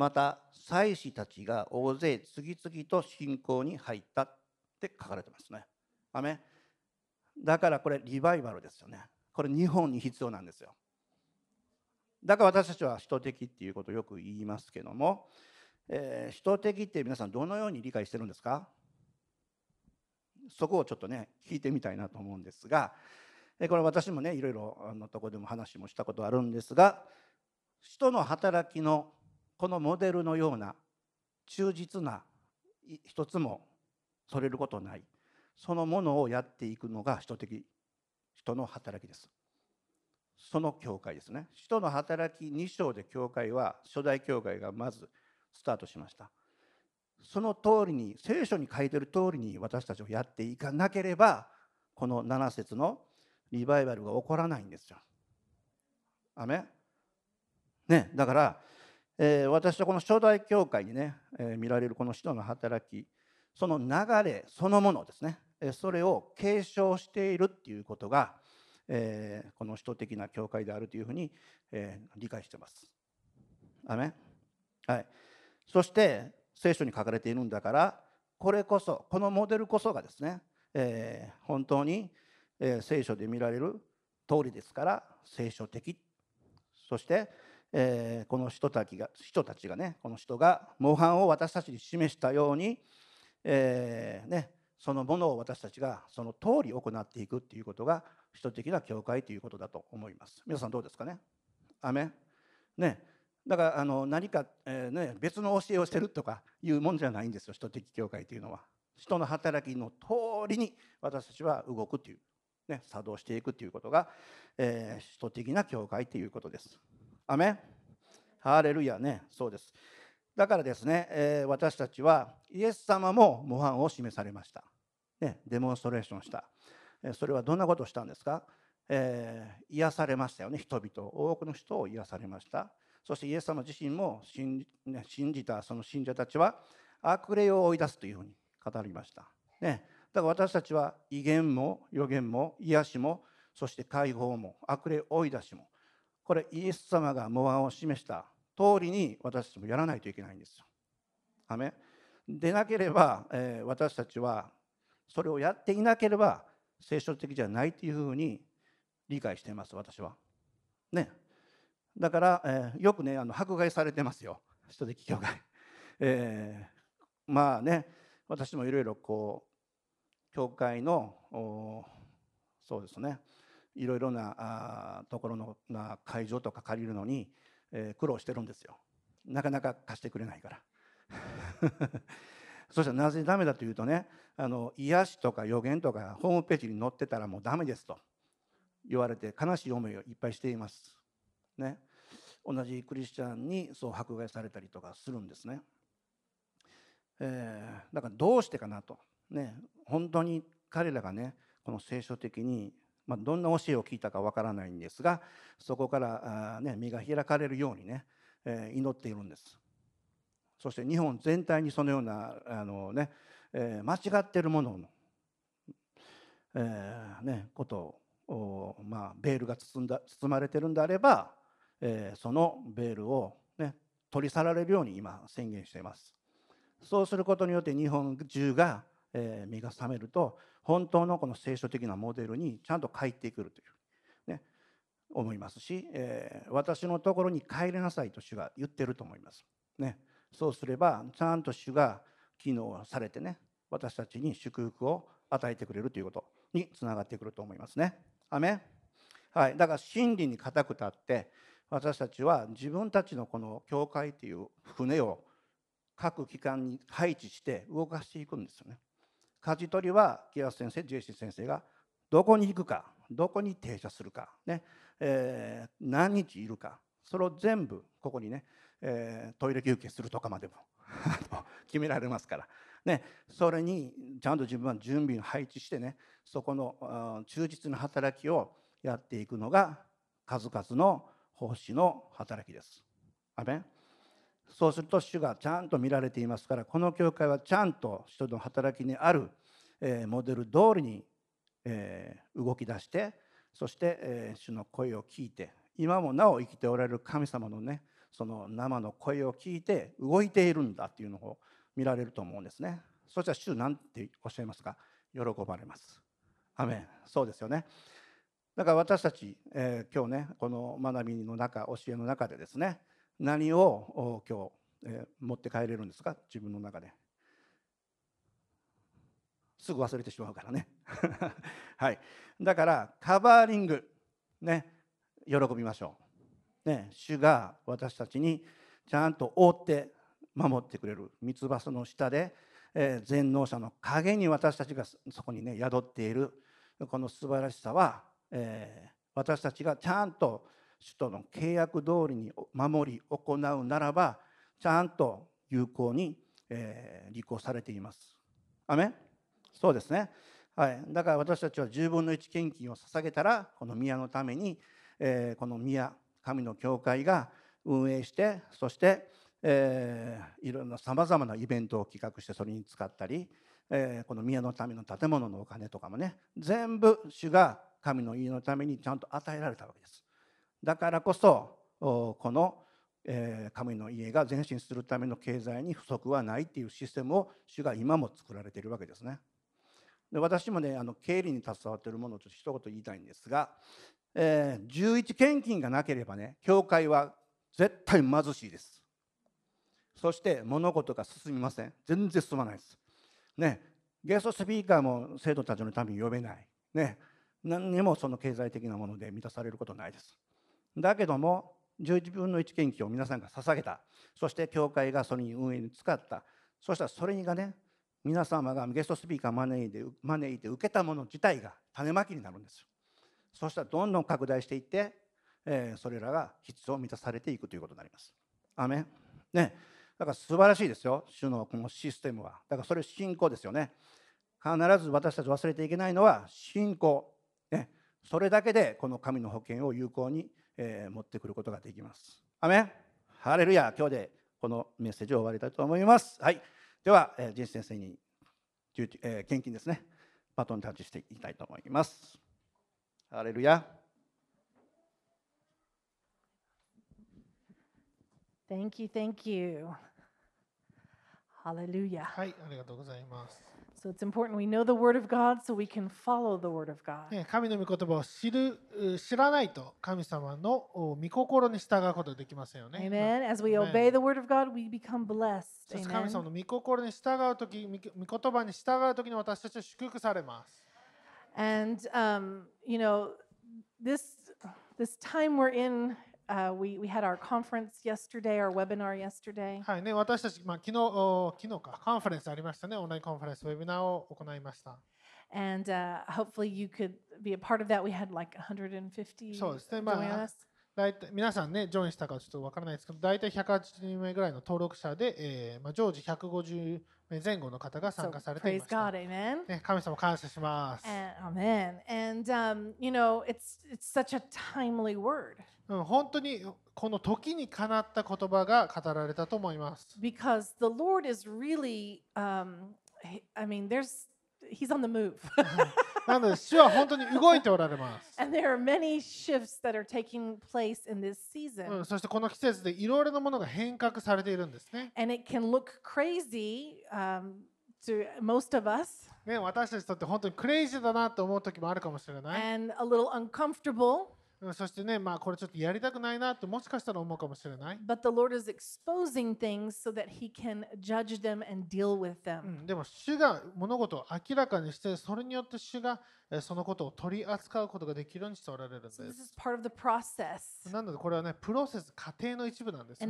[SPEAKER 1] また祭司たちが大勢次々と信仰に入ったって書かれてますね。アメだからこれリバイバルですよね。これ日本に必要なんですよ。だから私たちは人的っていうことをよく言いますけども、えー、人的って皆さんどのように理解してるんですか？そこをちょっとね聞いてみたいなと思うんですがこれ私もねいろいろあのとこでも話もしたことあるんですが人の働きのこのモデルのような忠実な一つもそれることないそのものをやっていくのが人的人の働きです。その教会ですね。人の働き2章で教会は初代教会がまずスタートしました。その通りに聖書に書いてる通りに私たちをやっていかなければこの7節のリバイバルが起こらないんですよ。アねだから、えー、私はこの初代教会にね、えー、見られるこの使徒の働きその流れそのものですね、え、それを継承しているっていうことが、えー、この使徒的な教会であるというふうに、え、理解してます。アメはい、そして聖書に書かれているんだからこれこそこのモデルこそがですね、えー、本当に、え、聖書で見られる通りですから聖書的。そして、えー、この人たちが人たちがねこの人が模範を私たちに示したように、えー、ね、そのものを私たちがその通り行っていくっていうことが人的な教会ということだと思います皆さんどうですかね？アメねだからあの何か、えーね、別の教えをしてるとかいうもんじゃないんですよ人的教会というのは。人の働きの通りに私たちは動くという、ね、作動していくということが、えー、人的な教会ということです。アメハレルヤね。そうです。だからですね、えー、私たちはイエス様も模範を示されました。ね、デモンストレーションした。それはどんなことをしたんですか、えー、癒されましたよね。人々多くの人を癒されました。そしてイエス様自身も信じ,、ね、信じたその信者たちは悪霊を追い出すというふうに語りました。ね、だから私たちは威厳も予言も癒しもそして解放も悪霊追い出しもこれイエス様が模範を示した通りに私たちもやらないといけないんですよ。アメでなければ、えー、私たちはそれをやっていなければ聖書的じゃないというふうに理解しています私は。ね。だから、えー、よくねあの迫害されてますよ人的教会、えー、まあね私もいろいろこう教会のそうですねいろいろなあところのな会場とか借りるのに、えー、苦労してるんですよ。なかなか貸してくれないから。そしたらなぜダメだというとねあの癒しとか予言とかホームページに載ってたらもうダメですと。言われて悲しい思いをいっぱいしています。ね、同じクリスチャンにそう迫害されたりとかするんですね。えー、だからどうしてかなと、ね、本当に彼らがねこの聖書的に、まあ、どんな教えを聞いたかわからないんですがそこからあ、ね、身が開かれるようにね、え、祈っているんです。そして日本全体にそのようなあのね、え、間違ってるものの、えね、ことを、まあ、ベールが包んだ包まれてるんであればえ、そのベールを、ね、取り去られるように今宣言していますそうすることによって日本中が、え、身が覚めると本当のこの聖書的なモデルにちゃんと帰ってくるという、ね、思いますし、えー、私のところに帰れなさいと主が言ってると思います、ね、そうすればちゃんと主が機能されてね私たちに祝福を与えてくれるということにつながってくると思いますね。アメはい、だから真理に固く立って私たちは自分たちのこの教会という船を各機関に配置して動かしていくんですよね。舵取りは木安先生、ジェイシー先生がどこに行くか、どこに停車するか、ねえー、何日いるか、それを全部ここにね、えー、トイレ休憩するとかまでも 決められますから、ね、それにちゃんと自分は準備を配置してね、そこの忠実な働きをやっていくのが数々の奉仕の働きです。アメそうすると主がちゃんと見られていますからこの教会はちゃんと人の働きにある、えモデル通りに、え動き出してそして、え主の声を聞いて今もなお生きておられる神様のねその生の声を聞いて動いているんだっていうのを見られると思うんですね。そしたら主なんておっしゃいますか？喜ばれます。アメそうですよね。だから私たち、えー今日ねこの学びの中教えの中でですね何を今日、え持って帰れるんですか？自分の中で。すぐ忘れてしまうからね。はい。だからカバーリングね喜びましょう。ね主が私たちにちゃんと覆って守ってくれる。三つ葉の下で、え全能者の陰に私たちがそこにね宿っている。この素晴らしさは、え私たちがちゃんと主との契約通りに守り行うならばちゃんと有効に、えー履行されています。アメそうですね、はい、だから私たちは10分の1献金を捧げたらこの宮のために、えーこの宮神の教会が運営してそして、えーいろんなさまざまなイベントを企画してそれに使ったり、えーこの宮のための建物のお金とかもね全部主が神の家のためにちゃんと与えられたわけです。だからこそこの、神の家が前進するための経済に不足はないっていうシステムを主が今も作られているわけですね。で私もねあの経理に携わっているものをちょっと一言言いたいんですが、えー11献金がなければね教会は絶対貧しいです。そして物事が進みません。全然進まないです。ね、ゲストスピーカーも生徒たちのために呼べない。ね、何にもその経済的なもので満たされることないです。だけども11分の1献金を皆さんが捧げたそして教会がそれに運営に使ったそしたらそれがね皆様がゲストスピーカー招いて招いて受けたもの自体が種まきになるんですよ。そしたらどんどん拡大していって、えーそれらが必要を満たされていくということになります。アメね、だから素晴らしいですよ主のこのシステムは。だからそれ信仰ですよね。必ず私たち忘れていけないのは信仰。ね、それだけでこの神の保険を有効に、えー持ってくることができます。アメンハレルヤ今日でこのメッセージを終わりたいと思います。はい、では、えー、ジン先生に、重えー献金ですね、バトンタッチしていきたいと思います。ハレルヤ
[SPEAKER 2] Thank you, thank you. Hallelujah.
[SPEAKER 3] はい、ありがとうございます。
[SPEAKER 2] So it's important we know the Word of God so we can follow the Word of God.
[SPEAKER 3] ね、神の御言葉を知るう知らないと神様のお御心に従うことができませんよね。
[SPEAKER 2] Amen. As we
[SPEAKER 3] Amen.
[SPEAKER 2] obey the Word of God, we become blessed.
[SPEAKER 3] そして神様
[SPEAKER 2] Amen.
[SPEAKER 3] の御心に従うとき、御御言葉に従うときに私たちは祝福されます。
[SPEAKER 2] And um, you know, this this time we're in, uh, we we had our conference yesterday, our webinar yesterday,
[SPEAKER 3] はいね、私たち、まあ、昨日お昨日か、カンファレンスありましたね、オンラインカンファレンス、ウェビナーを行いました。
[SPEAKER 2] and uh, hopefully you could be a part of that. We had like 150
[SPEAKER 3] そうですね、
[SPEAKER 2] join
[SPEAKER 3] まあ
[SPEAKER 2] us.
[SPEAKER 3] 大体皆さんね、ジョインしたかちょっとわからないですけど、大体180人目ぐらいの登録者で、えーまあ、常時150名前後の方が参
[SPEAKER 2] So
[SPEAKER 3] 加されてい
[SPEAKER 2] praise
[SPEAKER 3] ました。
[SPEAKER 2] God, Amen.
[SPEAKER 3] ね、神様感謝します。
[SPEAKER 2] Amen. And um, you know, it's it's such a timely word
[SPEAKER 3] うん、本当にこの時にかなった言葉が語られたと思います。
[SPEAKER 2] because the Lord is really, um, I mean, there's He's on the move,
[SPEAKER 3] なので、主は本当に動いておられます。そして、この季節でいろいろなものが変革されているんですね。ね私たちにとって本当にクレイジーだなと思う時もあるかもしれない。そしてね、まあ、これちょっとやりたくないなってもしかしたら思うかもしれない。でも、主が物事を明らかにして、それによって主がそのことを取り扱うことができるようにしておられるんです。なので、これはね、プロセス、過程の一部なんです、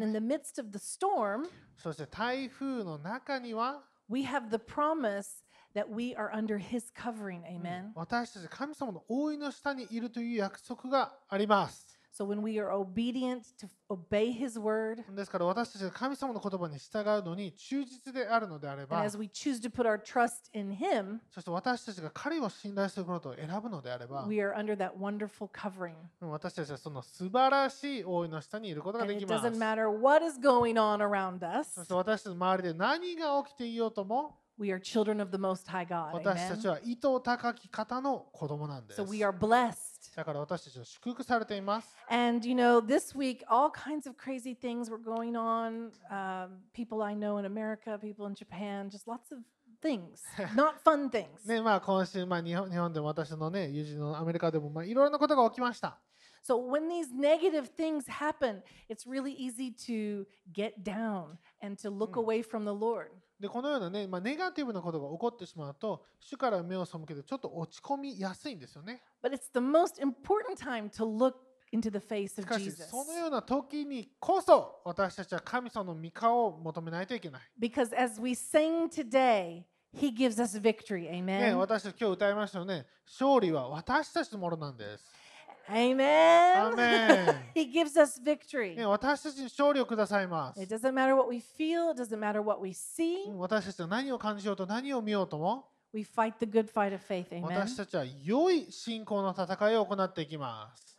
[SPEAKER 3] そして、台風の中には、
[SPEAKER 2] that we are under his covering. Amen.
[SPEAKER 3] 私たち神様の覆いの下にいるという約束があります。
[SPEAKER 2] So when we are obedient to obey his word,
[SPEAKER 3] ですから私たちが神様の言葉に従うのに忠実であるのであれ
[SPEAKER 2] and
[SPEAKER 3] ば、
[SPEAKER 2] as we choose to put our trust in him,
[SPEAKER 3] そして私たちが彼を信頼することを選ぶのであれば、
[SPEAKER 2] we are under that wonderful covering.
[SPEAKER 3] 私たちはその素晴らしい覆いの下にいることが
[SPEAKER 2] And
[SPEAKER 3] で
[SPEAKER 2] it
[SPEAKER 3] きます
[SPEAKER 2] doesn't。matter what is going on around
[SPEAKER 3] そ
[SPEAKER 2] us,
[SPEAKER 3] して私たちの周りで何が起きていようとも、
[SPEAKER 2] we are children of the Most High God.
[SPEAKER 3] 私たち
[SPEAKER 2] Amen.
[SPEAKER 3] は意図高き方の子供なんです
[SPEAKER 2] So。we are blessed.
[SPEAKER 3] だから私たちは祝福されています。
[SPEAKER 2] And you know, this week, all kinds of crazy things were going on. Um, people I know in America, people in Japan, just lots of things, not fun things.
[SPEAKER 3] ねまあ、今週、まあ、日本日本でも私の、ね、友人のアメリカでも、まあ、いろいろなことが起きました。
[SPEAKER 2] So when these negative things happen, it's really easy to get down and to look away from the Lord.
[SPEAKER 3] でこのようなね、まあ、ネガティブなことが起こってしまうと主から目を背けてちょっと落ち込みやすいんですよね。
[SPEAKER 2] But it's the most important time to look into the face
[SPEAKER 3] し
[SPEAKER 2] of
[SPEAKER 3] かし
[SPEAKER 2] Jesus.
[SPEAKER 3] そのような時にこそ私たちは神様の御顔を求めないといけない。
[SPEAKER 2] Because as we sing today, He gives us victory.
[SPEAKER 3] ね、
[SPEAKER 2] Amen.
[SPEAKER 3] 私たち今日歌いましたよね。勝利は私たちのものなんです。
[SPEAKER 2] Amen.
[SPEAKER 3] Amen.
[SPEAKER 2] he gives us victory.
[SPEAKER 3] ね、私たちに勝利をくださいます。
[SPEAKER 2] It doesn't matter what we feel, it doesn't matter what we see.
[SPEAKER 3] うん私たちが何を感じようと何を見ようとも
[SPEAKER 2] We fight the good fight of faith. Amen.
[SPEAKER 3] 私たちは良い信仰の戦いを行っていきます。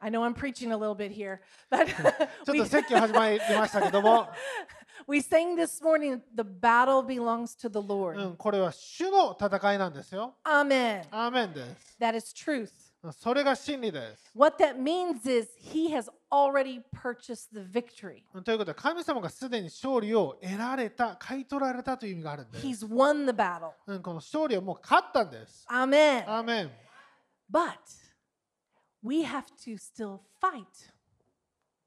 [SPEAKER 2] I know I'm preaching a little bit here, but
[SPEAKER 3] ちょっと
[SPEAKER 2] we,
[SPEAKER 3] 説教始まりましたけども、
[SPEAKER 2] we sang this morning, the battle belongs to the Lord.
[SPEAKER 3] うん、これは主の戦いなんですよ。
[SPEAKER 2] Amen.
[SPEAKER 3] アーメンです。
[SPEAKER 2] That is truth.
[SPEAKER 3] それが真理です。
[SPEAKER 2] What that means is he has already purchased the victory.
[SPEAKER 3] ということで、神様がすでに勝利を得られた、買い取られたという意味があるんです。
[SPEAKER 2] He's won the battle.
[SPEAKER 3] うん、この勝利はもう勝ったんです。
[SPEAKER 2] Amen.
[SPEAKER 3] アーメン。
[SPEAKER 2] But we have to still fight.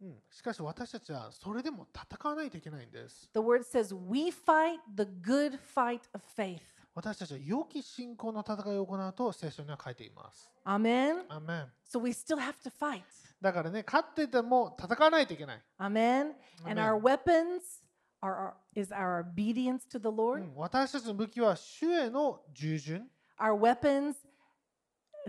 [SPEAKER 3] うん、しかし私たちはそれでも戦わないといけないんです。
[SPEAKER 2] The word says we fight the good fight of faith.
[SPEAKER 3] 私たちは良き信仰の戦いを行うと聖書には書いています。アメン。
[SPEAKER 2] アメン。So、
[SPEAKER 3] だからね、勝ってても戦わないといけない。
[SPEAKER 2] アメ
[SPEAKER 3] ン。
[SPEAKER 2] メン are,
[SPEAKER 3] 私たちの武器は主への従順。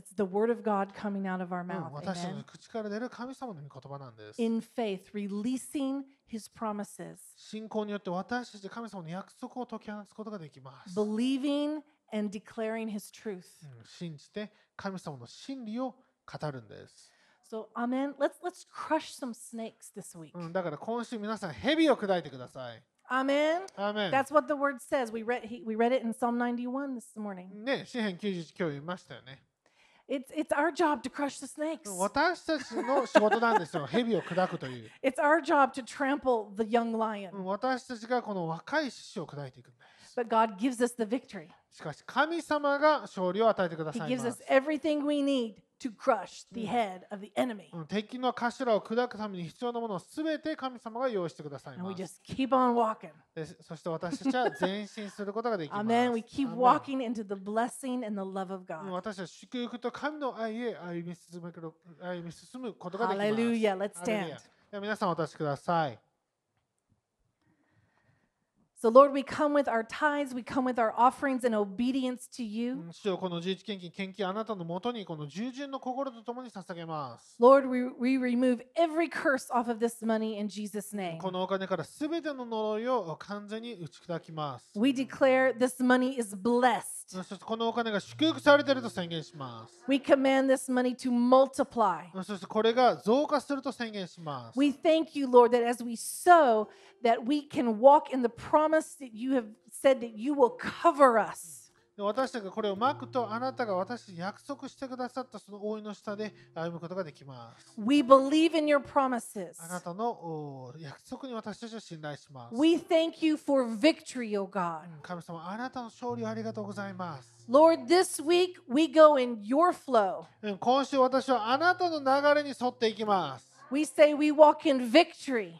[SPEAKER 2] it's the word of God coming out of our
[SPEAKER 3] うん
[SPEAKER 2] mouth.
[SPEAKER 3] 私たちの
[SPEAKER 2] Amen.
[SPEAKER 3] 口から出る神様の御言葉なんです。
[SPEAKER 2] In faith, releasing his promises,
[SPEAKER 3] 信仰によって私たち神様の約束を解き放つことができます。
[SPEAKER 2] believing and declaring his truth.
[SPEAKER 3] うん信じて神様の真理を語るんです。
[SPEAKER 2] So, amen. Let's let's crush some snakes this week.
[SPEAKER 3] うん、だから今週皆さん蛇を砕いてください。
[SPEAKER 2] Amen.
[SPEAKER 3] アーメン
[SPEAKER 2] That's what the word says. We read he, we read it in Psalm 91 this morning.
[SPEAKER 3] ね、詩篇91今日言いましたよね。
[SPEAKER 2] It's it's our job to crush the snakes.
[SPEAKER 3] うん私たちの仕事なんですよ。蛇を砕くという。
[SPEAKER 2] It's our job to trample the young
[SPEAKER 3] う
[SPEAKER 2] lion.
[SPEAKER 3] ん私たちがこの若い獅子を砕いていくんです。
[SPEAKER 2] But God gives us the victory.
[SPEAKER 3] しかし神様が勝利を与えてくだ
[SPEAKER 2] He
[SPEAKER 3] さい
[SPEAKER 2] gives
[SPEAKER 3] ま
[SPEAKER 2] us
[SPEAKER 3] す。
[SPEAKER 2] everything we need
[SPEAKER 3] 敵の頭を砕くために必要なものをすべて神様が用意してくださいます。そして私たちは前進することができます。私
[SPEAKER 2] た
[SPEAKER 3] ちは祝福と神の愛へ歩み進む,歩み進むことができます。皆さんお立ちください。
[SPEAKER 2] So, Lord, we come with our tithes, we come with our offerings in obedience to
[SPEAKER 3] う
[SPEAKER 2] you.
[SPEAKER 3] ん主よこの十一献金、献金あなたのもとにこの従順の心とともに捧げます。
[SPEAKER 2] Lord, we, we remove every curse off of this money in Jesus' name.
[SPEAKER 3] このお金からすべての呪いを完全に打ち砕きます。
[SPEAKER 2] We declare this money is blessed.
[SPEAKER 3] そしてこのお金が祝福されていると宣言します。
[SPEAKER 2] We command this money to multiply.
[SPEAKER 3] そしてこれが増加すると宣言します。
[SPEAKER 2] We thank you, Lord, that as we sow, that we can walk in the
[SPEAKER 3] 私たちがこれをマークとあなたが私たちに約束してくださったその応いの下で歩むことができます。あなたの約束に私たちは信頼します。
[SPEAKER 2] Victory,
[SPEAKER 3] 神様、あなたの勝利をありがとうございます。
[SPEAKER 2] Lord, の study を見て flow.
[SPEAKER 3] 今週私はあなたの流れに沿っていきます。
[SPEAKER 2] study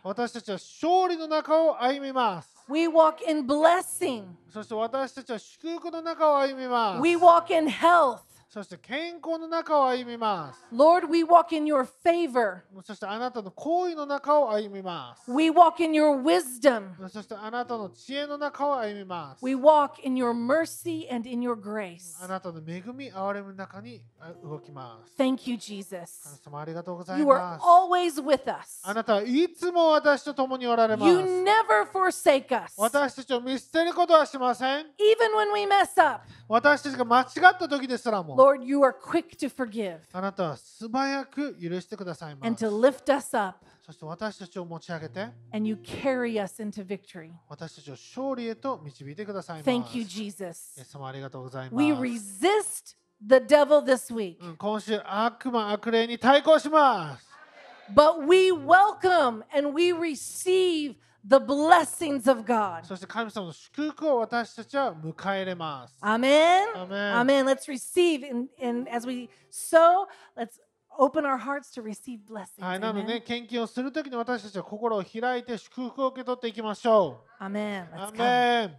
[SPEAKER 3] 私たちは勝利の中を歩みます。
[SPEAKER 2] We walk in blessing.
[SPEAKER 3] そして私たちは祝福の中を歩みます。
[SPEAKER 2] We walk in health.
[SPEAKER 3] そして健康の中を歩みます。
[SPEAKER 2] Lord, we walk in your favor.
[SPEAKER 3] そしてあなたの行為の中を歩みます。
[SPEAKER 2] We walk in your wisdom.
[SPEAKER 3] そしてあなたの知恵の中を歩みます。
[SPEAKER 2] We walk in your mercy and in your grace.
[SPEAKER 3] あなたの恵み、憐れみの中にあ動きます。
[SPEAKER 2] Thank you,
[SPEAKER 3] 神
[SPEAKER 2] Jesus.
[SPEAKER 3] 様ありがとうござい
[SPEAKER 2] You
[SPEAKER 3] ま
[SPEAKER 2] are
[SPEAKER 3] す。
[SPEAKER 2] always with us.
[SPEAKER 3] あなたはいつも私と共におられます。
[SPEAKER 2] You never forsake us.
[SPEAKER 3] 私たちを見捨てることはしません。
[SPEAKER 2] Even when we mess up,
[SPEAKER 3] 私たちが間違った時ですらも。
[SPEAKER 2] Lord, you are quick to forgive
[SPEAKER 3] あなたは素早く許してくださいま
[SPEAKER 2] and
[SPEAKER 3] す
[SPEAKER 2] to。lift us up,
[SPEAKER 3] そして私たちを持ち上げて、
[SPEAKER 2] and you carry us into victory.
[SPEAKER 3] 私たちを勝利へと導いてくださいます。
[SPEAKER 2] Thank you,
[SPEAKER 3] イエ
[SPEAKER 2] Jesus.
[SPEAKER 3] ス様ありがとうございます。
[SPEAKER 2] We resist the devil this week,
[SPEAKER 3] うん今週、悪魔、悪霊に対抗します。
[SPEAKER 2] but we welcome and we receive the blessings of God.
[SPEAKER 3] そして神様の祝福を私たちは迎え入れます。
[SPEAKER 2] Amen.
[SPEAKER 3] Amen.
[SPEAKER 2] Amen. Let's receive and, and as we sow, let's open our hearts to receive blessings.
[SPEAKER 3] はい、なの
[SPEAKER 2] Amen.
[SPEAKER 3] で、献金をするときに私たちは心を開いて祝福を受け取っていきましょ
[SPEAKER 2] Amen.
[SPEAKER 3] う。
[SPEAKER 2] Let's
[SPEAKER 3] ア
[SPEAKER 2] come.
[SPEAKER 3] メン